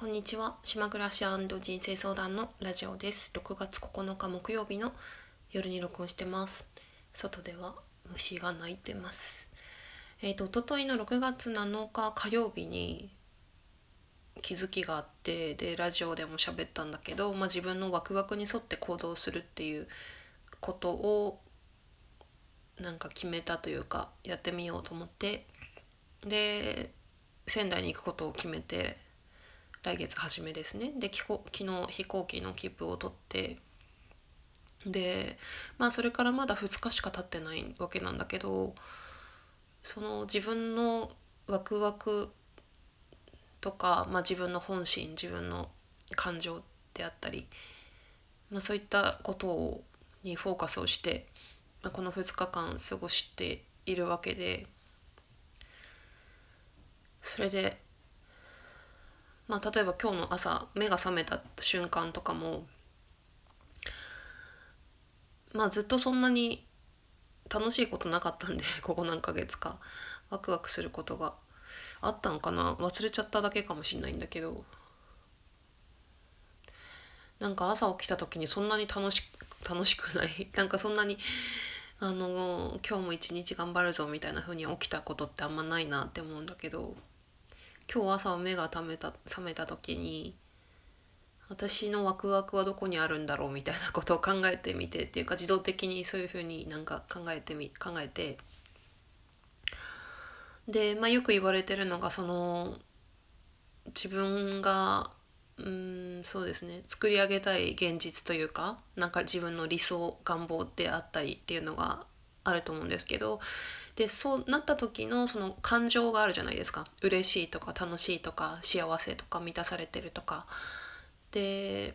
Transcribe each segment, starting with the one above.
こんにちは。島暮らし人生相談のラジオです。6月9日木曜日の夜に録音してます。外では虫が鳴いてます。えっ、ー、と一昨日の6月7日火曜日に気づきがあってでラジオでも喋ったんだけど、まあ、自分のワクワクに沿って行動するっていうことをなんか決めたというかやってみようと思って。で仙台に行くことを決めて来月初めですね。で昨日飛行機の切符を取ってでまあそれからまだ2日しか経ってないわけなんだけどその自分のワクワクとか、まあ、自分の本心自分の感情であったり、まあ、そういったことをにフォーカスをして、まあ、この2日間過ごしているわけでそれでまあ例えば今日の朝目が覚めた瞬間とかもまあずっとそんなに楽しいことなかったんで ここ何ヶ月か。ワクワクすることがあったのかな。忘れちゃっただけかもしんないんだけど。なんか朝起きた時にそんなに楽し楽しくない。なんかそんなにあの今日も一日頑張るぞみたいな風に起きたことってあんまないなって思うんだけど。今日朝目が覚めた覚めた時に私のワクワクはどこにあるんだろうみたいなことを考えてみてっていうか自動的にそういうふうになんか考えてみ考えて。で、まあ、よく言われてるのがその自分がうんそうですね作り上げたい現実というかなんか自分の理想願望であったりっていうのがあると思うんですけどでそうなった時のその感情があるじゃないですか。嬉しいとか楽しいとか幸せとか満たされてるとか。で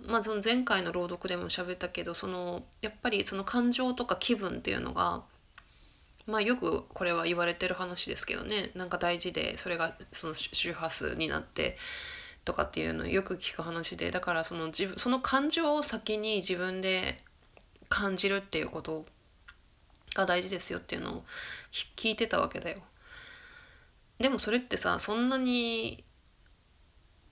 まあその前回の朗読でも喋ったけどそのやっぱりその感情とか気分っていうのがまあよくこれは言われてる話ですけどね。なんか大事でそれがその周波数になってとかっていうのをよく聞く話でだからその自分その感情を先に自分で感じるっていうことが大事ですよっていうのを聞いてたわけだよ。でもそれってさそんなに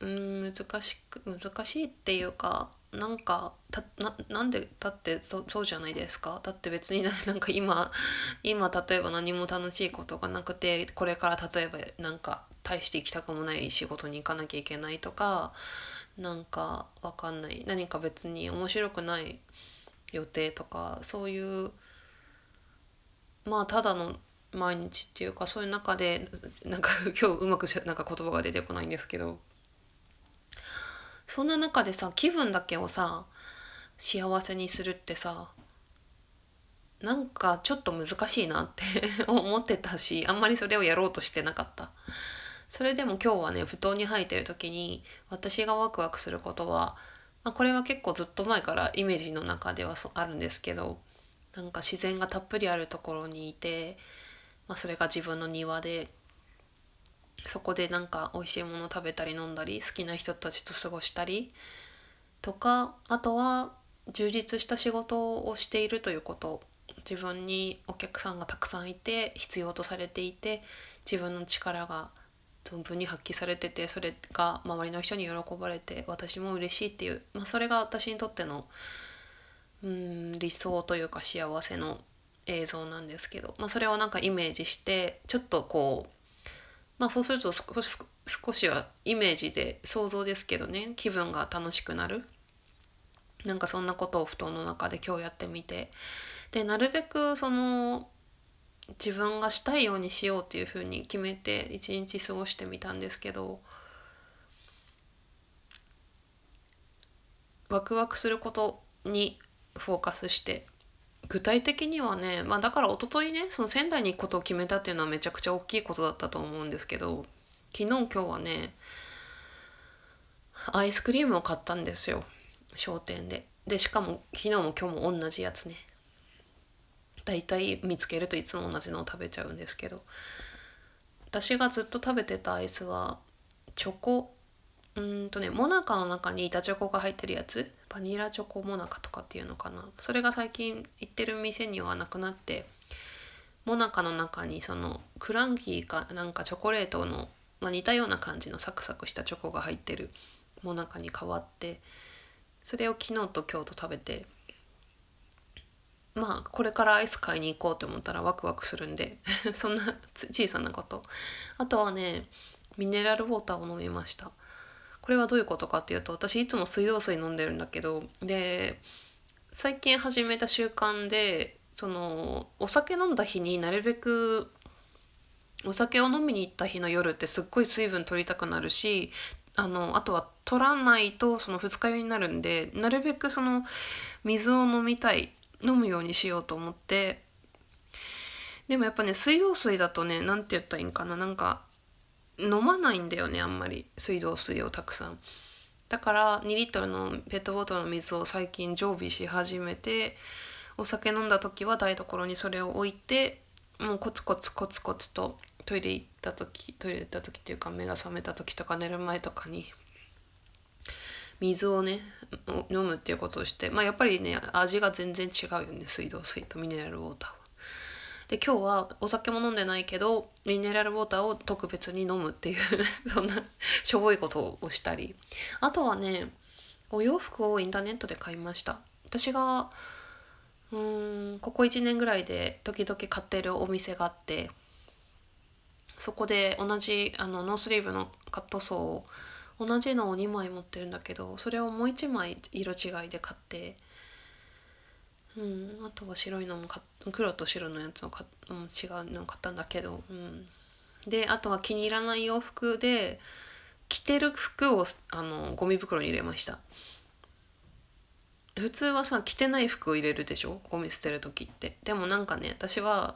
うん難しく難しいっていうかなんかたなんでだってそそうじゃないですかだって別にな んか今今例えば何も楽しいことがなくてこれから例えばなんか大して行きたくもない仕事に行かなきゃいけないとかなんかわかんない何か別に面白くない予定とかそういうまあただの毎日っていうかそういう中でなんか 今日うまくなんか言葉が出てこないんですけど。そんな中でさ気分だけをさ幸せにするってさなんかちょっと難しいなって 思ってたしあんまりそれをやろうとしてなかった。それでも今日はね布団に入ってる時に私がワクワクすることは、まあ、これは結構ずっと前からイメージの中ではあるんですけどなんか自然がたっぷりあるところにいて、まあ、それが自分の庭でそこでなんか美味しいもの食べたり飲んだり好きな人たちと過ごしたりとかあとは充実した仕事をしているということ。自分にお客さんがたくさんいて必要とされていて自分の力が存分に発揮されててそれが周りの人に喜ばれて私も嬉しいっていう、まあ、それが私にとってのうん理想というか幸せの映像なんですけど、まあ、それをなんかイメージしてちょっとこうまあそうすると少し少しはイメージで想像ですけどね気分が楽しくなる。なんかそんなことを布団の中で今日やってみて。でなるべくその自分がしたいようにしようっていうふうに決めて一日過ごしてみたんですけどワクワクすることにフォーカスして。具体的にはね、まあ、だから一昨日ねその仙台に行くことを決めたっていうのはめちゃくちゃ大きいことだったと思うんですけど昨日今日はねアイスクリームを買ったんですよ。商店で。でしかも昨日も今日も同じやつね。だいたい見つけるといつも同じのを食べちゃうんですけど私がずっと食べてたアイスはチョコうんとねモナカの中に板チョコが入ってるやつ？バニラチョコモナカとかっていうのかな？それが最近行ってる店にはなくなってモナカの中にそのクランキーかなんかチョコレートのまあ、似たような感じのサクサクしたチョコが入ってるもなかに変わってそれを昨日と今日と食べてまあこれからアイス買いに行こうと思ったらワクワクするんで そんな小さなこと。あとはねミネラルウォーターを飲みました。これはどういうことかっていうと私いつも水道水飲んでるんだけどで最近始めた習慣でそのお酒飲んだ日になるべくお酒を飲みに行った日の夜ってすっごい水分取りたくなるしあのあとは取らないとその二日酔いになるんでなるべくその水を飲みたい飲むようにしようと思ってでもやっぱね水道水だとね何て言ったらいいんかななんか飲まないんだよねあんまり水道水をたくさん。だから2リットルのペットボトルの水を最近常備し始めてお酒飲んだ時は台所にそれを置いてもうコツコツコツコツとトイレ行った時トイレ行った時っていうか目が覚めた時とか寝る前とかに水をね飲むっていうことをしてまあやっぱりね味が全然違うよね水道水とミネラルウォーターは。で今日はお酒も飲んでないけどミネラルウォーターを特別に飲むっていう そんなしょぼいことをしたり。あとはねお洋服をインターネットで買いました。私がうーんここ1年ぐらいで時々買ってるお店があってそこで同じあのノースリーブのカットソーを同じのを2枚持ってるんだけどそれをもう1枚色違いで買ってうん。あとは白いのも黒と白のやつを買うん、違うのを買ったんだけど、うん、であとは気に入らない洋服で着てる服をあのゴミ袋に入れました。普通はさ着てない服を入れるでしょ？ゴミ捨てる時って。でもなんかね私は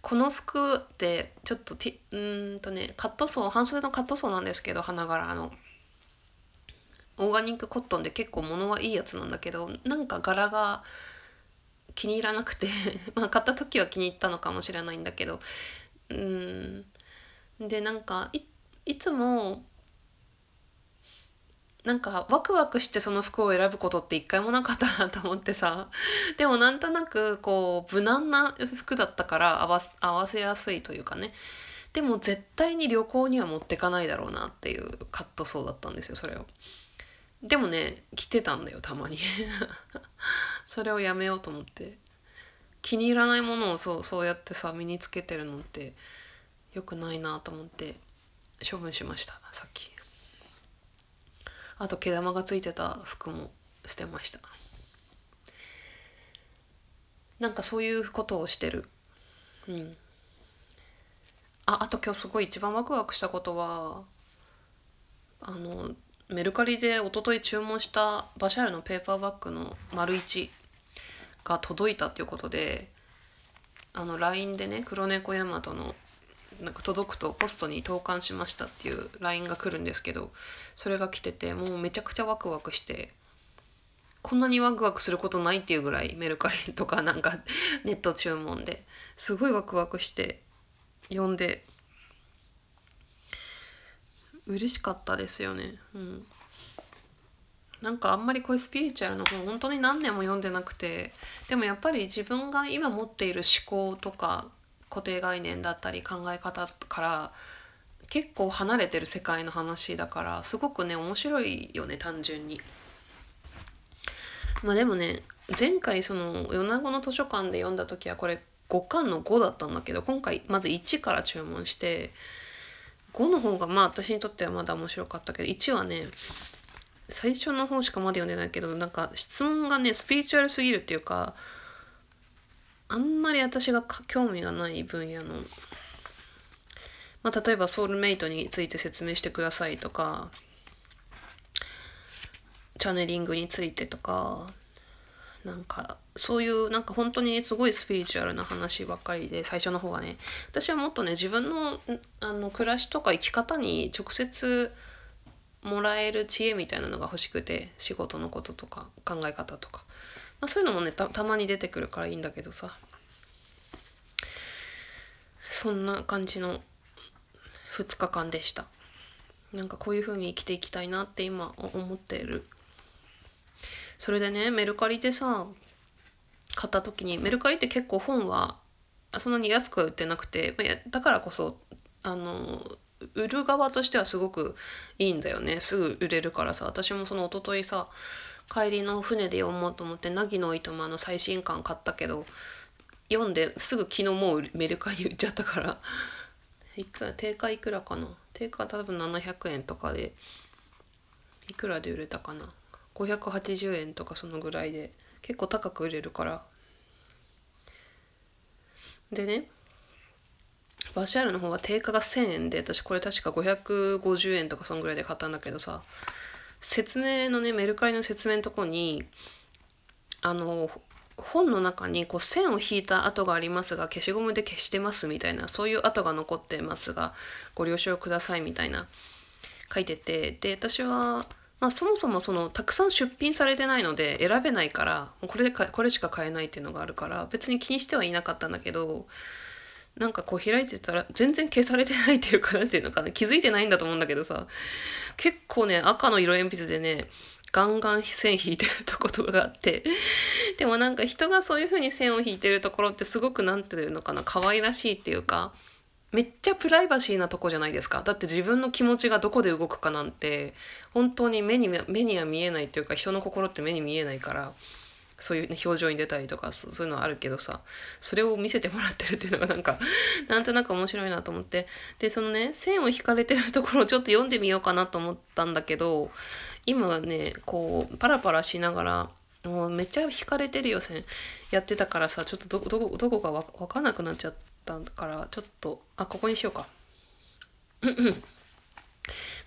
この服ってちょっとてうんとねカットソー半袖のカットソーなんですけど花柄の。オーガニックコットンで結構物はいいやつなんだけどなんか柄が気に入らなくて まあ買った時は気に入ったのかもしれないんだけどうん。でなんかいつもなんかワクワクしてその服を選ぶことって一回もなかったなと思ってさ。でもなんとなくこう無難な服だったから合わ合わせやすいというかね。でも絶対に旅行には持ってかないだろうなっていうカットソーだったんですよそれを。でもね着てたんだよたまに。それをやめようと思って。気に入らないものをそうそうやってさ身につけてるのって良くないなと思って処分しましたさっき。あと毛玉がついてた服も捨てました。なんかそういうことをしてる。うん。ああと今日すごい一番ワクワクしたことはメルカリで一昨日注文したバシャールのペーパーバッグの丸1が届いたっていうことであの LINE でね黒猫ヤマトのなんか届くとポストに投函しましたっていう LINE が来るんですけどそれが来ててもうめちゃくちゃワクワクしてこんなにワクワクすることないっていうぐらいメルカリとかなんか ネット注文ですごいワクワクして読んで嬉しかったですよねうんなんかあんまりこういうスピリチュアルの本本当に何年も読んでなくてでもやっぱり自分が今持っている思考とか固定概念だったり考え方から結構離れてる世界の話だからすごくね面白いよね単純に。まあでもね前回その米子の図書館で読んだ時はこれ5巻の5だったんだけど今回まず1から注文して5の方がまあ私にとってはまだ面白かったけど1はね最初の方しかまだ読んでないけどなんか質問がねスピリチュアルすぎるっていうかあんまり私が興味がない分野の、まあ、例えばソウルメイトについて説明してくださいとかチャネリングについてとかなんかそういうなんか本当にすごいスピリチュアルな話ばっかりで最初の方はね。私はもっとね自分のあの暮らしとか生き方に直接もらえる知恵みたいなのが欲しくて仕事のこととか考え方とか、まあ、そういうのもねたたまに出てくるからいいんだけどさ。そんな感じの2日間でした。なんかこういう風に生きていきたいなって今思ってる。それでねメルカリでさ買った時にメルカリって結構本はそんなに安くは売ってなくてだからこそあの売る側としてはすごくいいんだよね。すぐ売れるからさ。私もその一昨日さ帰りの船で読もうと思って凪の糸満の最新刊買ったけど読んですぐ昨日もうメルカリ売っちゃったから。いくら定価いくらかな？定価多分700円とかでいくらで売れたかな？580円とかそのぐらいで結構高く売れるから。でねバシャールの方は定価が1000円で私これ確か550円とかそんぐらいで買ったんだけどさ説明のねメルカリの説明のとこにあの本の中にこう線を引いた跡がありますが消しゴムで消してますみたいなそういう跡が残ってますがご了承くださいみたいな書いててで私は、まあ、そもそもそのたくさん出品されてないので選べないからこれでこれしか買えないっていうのがあるから別に気にしてはいなかったんだけどなんかこう開いてたら全然消されてないっていうか何ていうのかな気づいてないんだと思うんだけどさ結構ね赤の色鉛筆でねガンガン線引いてるとことがあって でもなんか人がそういう風に線を引いてるところってすごく何て言うのかな可愛らしいっていうかめっちゃプライバシーなとこじゃないですか。だって自分の気持ちがどこで動くかなんて本当に目に目には見えないっていうか人の心って目に見えないからそういう、ね、表情に出たりとかそういうのはあるけどさそれを見せてもらってるっていうのがなんかなんとなく面白いなと思って。でそのね線を引かれてるところをちょっと読んでみようかなと思ったんだけど今ねこうパラパラしながらもうめっちゃ引かれてるよ線。やってたからさちょっとどこか分かんなくなっちゃってったからちょっとあここにしようか。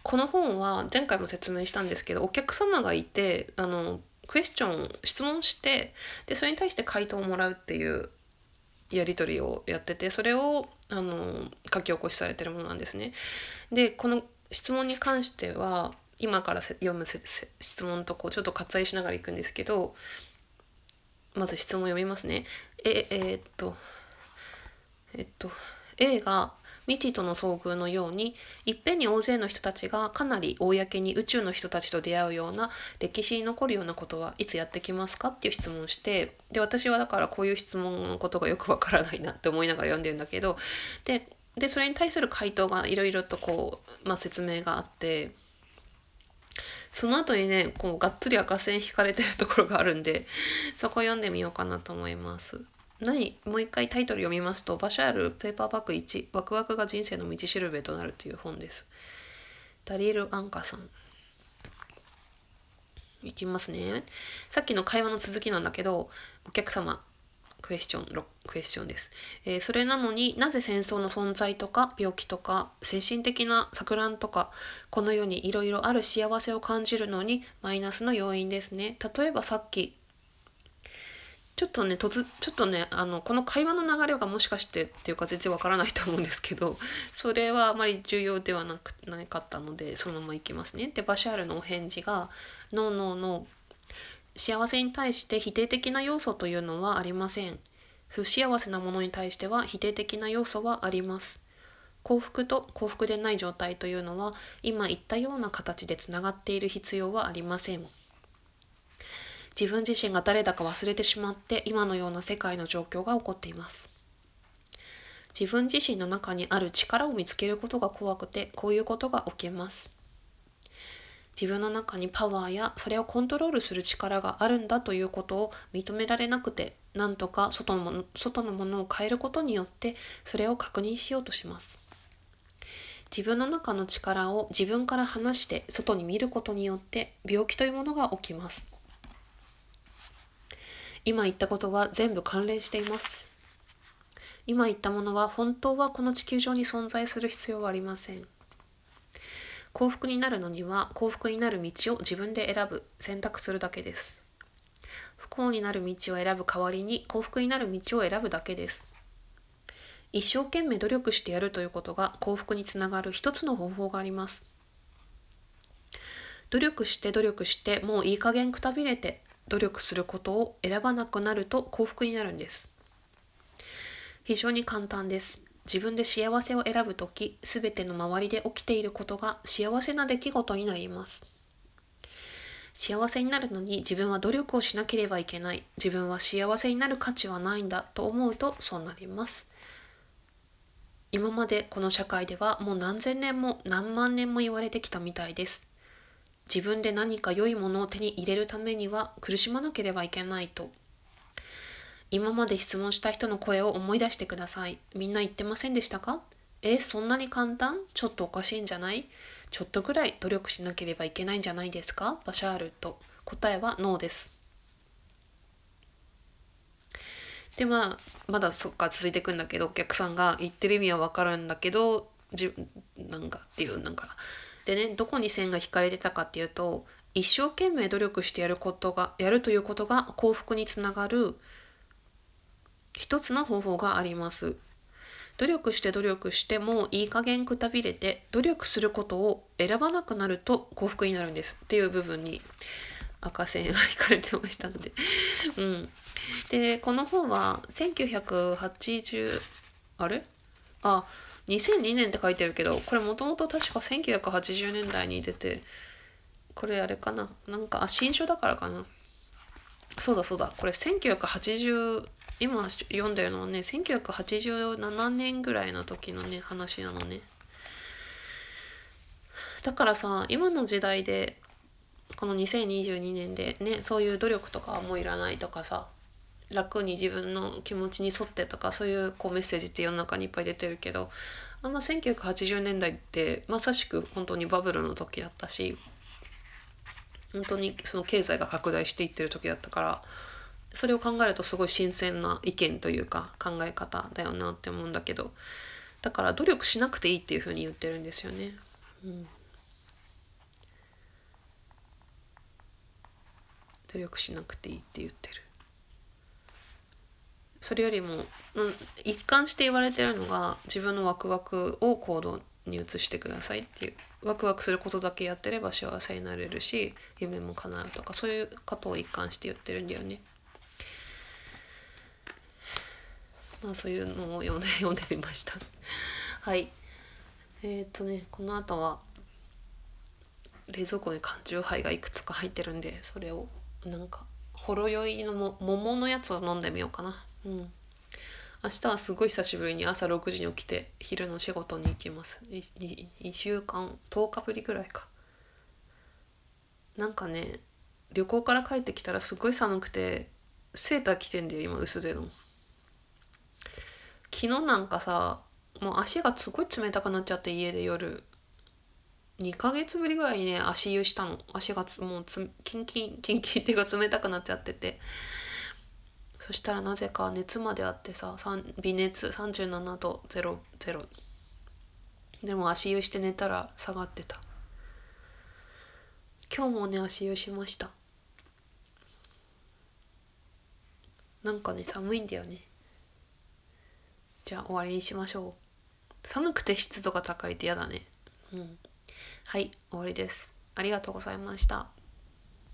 この本は前回も説明したんですけどお客様がいてあのクエスチョン質問してでそれに対して回答をもらうっていうやり取りをやっててそれをあの書き起こしされてるものなんですね。でこの質問に関しては今から読む質問とこうちょっと割愛しながらいくんですけどまず質問読みますね。ええー、っとえっと A が未知との遭遇のようにいっぺんに大勢の人たちがかなり公に宇宙の人たちと出会うような歴史に残るようなことはいつやってきますかっていう質問をしてで私はだからこういう質問のことがよくわからないなって思いながら読んでるんだけどででそれに対する回答がいろいろとこう、まあ、説明があってその後にねこうがっつり赤線引かれてるところがあるんでそこ読んでみようかなと思います。何？もう一回タイトル読みますと「バシャールペーパーバック1ワクワクが人生の道しるべとなる」という本です。ダリール・アンカさん。いきますね。さっきの会話の続きなんだけど、お客様、クエスチョン、クエスチョンです。えー、それなのになぜ戦争の存在とか病気とか精神的な錯乱とかこの世にいろいろある幸せを感じるのにマイナスの要因ですね。例えばさっきちょっとね突ちょっとねあのこの会話の流れがもしかしてっていうか全然わからないと思うんですけど それはあまり重要ではなくなかったのでそのままいきますね。でバシャールのお返事が「ノーノーノー幸せに対して否定的な要素というのはありません。不幸せなものに対しては否定的な要素はあります。幸福と幸福でない状態というのは今言ったような形でつながっている必要はありません。自分自身が誰だか忘れてしまって今のような世界の状況が起こっています。自分自身の中にある力を見つけることが怖くてこういうことが起きます。自分の中にパワーやそれをコントロールする力があるんだということを認められなくてなんとか外のもの外のものを変えることによってそれを確認しようとします。自分の中の力を自分から離して外に見ることによって病気というものが起きます。今言ったことは全部関連しています。今言ったものは本当はこの地球上に存在する必要はありません。幸福になるのには幸福になる道を自分で選ぶ、選択するだけです。不幸になる道を選ぶ代わりに幸福になる道を選ぶだけです。一生懸命努力してやるということが幸福につながる一つの方法があります。努力して努力してもういい加減くたびれて努力することを選ばなくなると幸福になるんです非常に簡単です自分で幸せを選ぶとき、すべての周りで起きていることが幸せな出来事になります。幸せになるのに自分は努力をしなければいけない。自分は幸せになる価値はないんだと思うとそうなります。今までこの社会ではもう何千年も何万年も言われてきたみたいです自分で何か良いものを手に入れるためには苦しまなければいけないと。今まで質問した人の声を思い出してください。みんな言ってませんでしたか？えそんなに簡単？ちょっとおかしいんじゃない？ちょっとぐらい努力しなければいけないんじゃないですか？バシャールと。答えはノーです。でまあまだそっか続いていくんだけどお客さんが言ってる意味は分かるんだけどじなんかっていうなんかでねどこに線が引かれてたかっていうと一生懸命努力してやることがやるということが幸福につながる一つの方法があります。努力して努力してもいい加減くたびれて努力することを選ばなくなると幸福になるんですっていう部分に赤線が引かれてましたので うん。でこの本は1980あれ？あ2002年って書いてるけどこれもともと確か1980年代に出てこれあれかな？なんかあ新書だからかな？そうだそうだ。これ1980今読んでるのはね1987年ぐらいの時のね話なのね。だからさ今の時代でこの2022年でねそういう努力とかはもういらないとかさ楽に自分の気持ちに沿ってとかそういうこうメッセージって世の中にいっぱい出てるけどあんま1980年代ってまさしく本当にバブルの時だったし本当にその経済が拡大していってる時だったからそれを考えるとすごい新鮮な意見というか考え方だよなって思うんだけどだから努力しなくていいっていうふうに言ってるんですよね。うん、努力しなくていいって言ってる。それよりも、うん、一貫して言われてるのが自分のワクワクを行動に移してくださいっていうワクワクすることだけやってれば幸せになれるし夢も叶うとかそういうことを一貫して言ってるんだよね。まあそういうのを読んで 読んでみました。はい。えっ、とねこの後は冷蔵庫に缶酎ハイがいくつか入ってるんでそれをなんかほろ酔いのも桃のやつを飲んでみようかな。うん。明日はすごい久しぶりに朝6時に起きて昼の仕事に行きます。2週間10日ぶりぐらいか。なんかね旅行から帰ってきたらすごい寒くてセーター着てんだよ今薄手の。昨日なんかさもう足がすごい冷たくなっちゃって家で夜。2ヶ月ぶりぐらいにね足湯したの。足がもうつキンキンキンキンっていうか冷たくなっちゃってて。そしたらなぜか熱まであってさ微熱37度00でも足湯して寝たら下がってた。今日もね足湯しました。なんかね寒いんだよね。じゃあ終わりにしましょう。寒くて湿度が高いって嫌だね。うん。はい終わりです。ありがとうございました。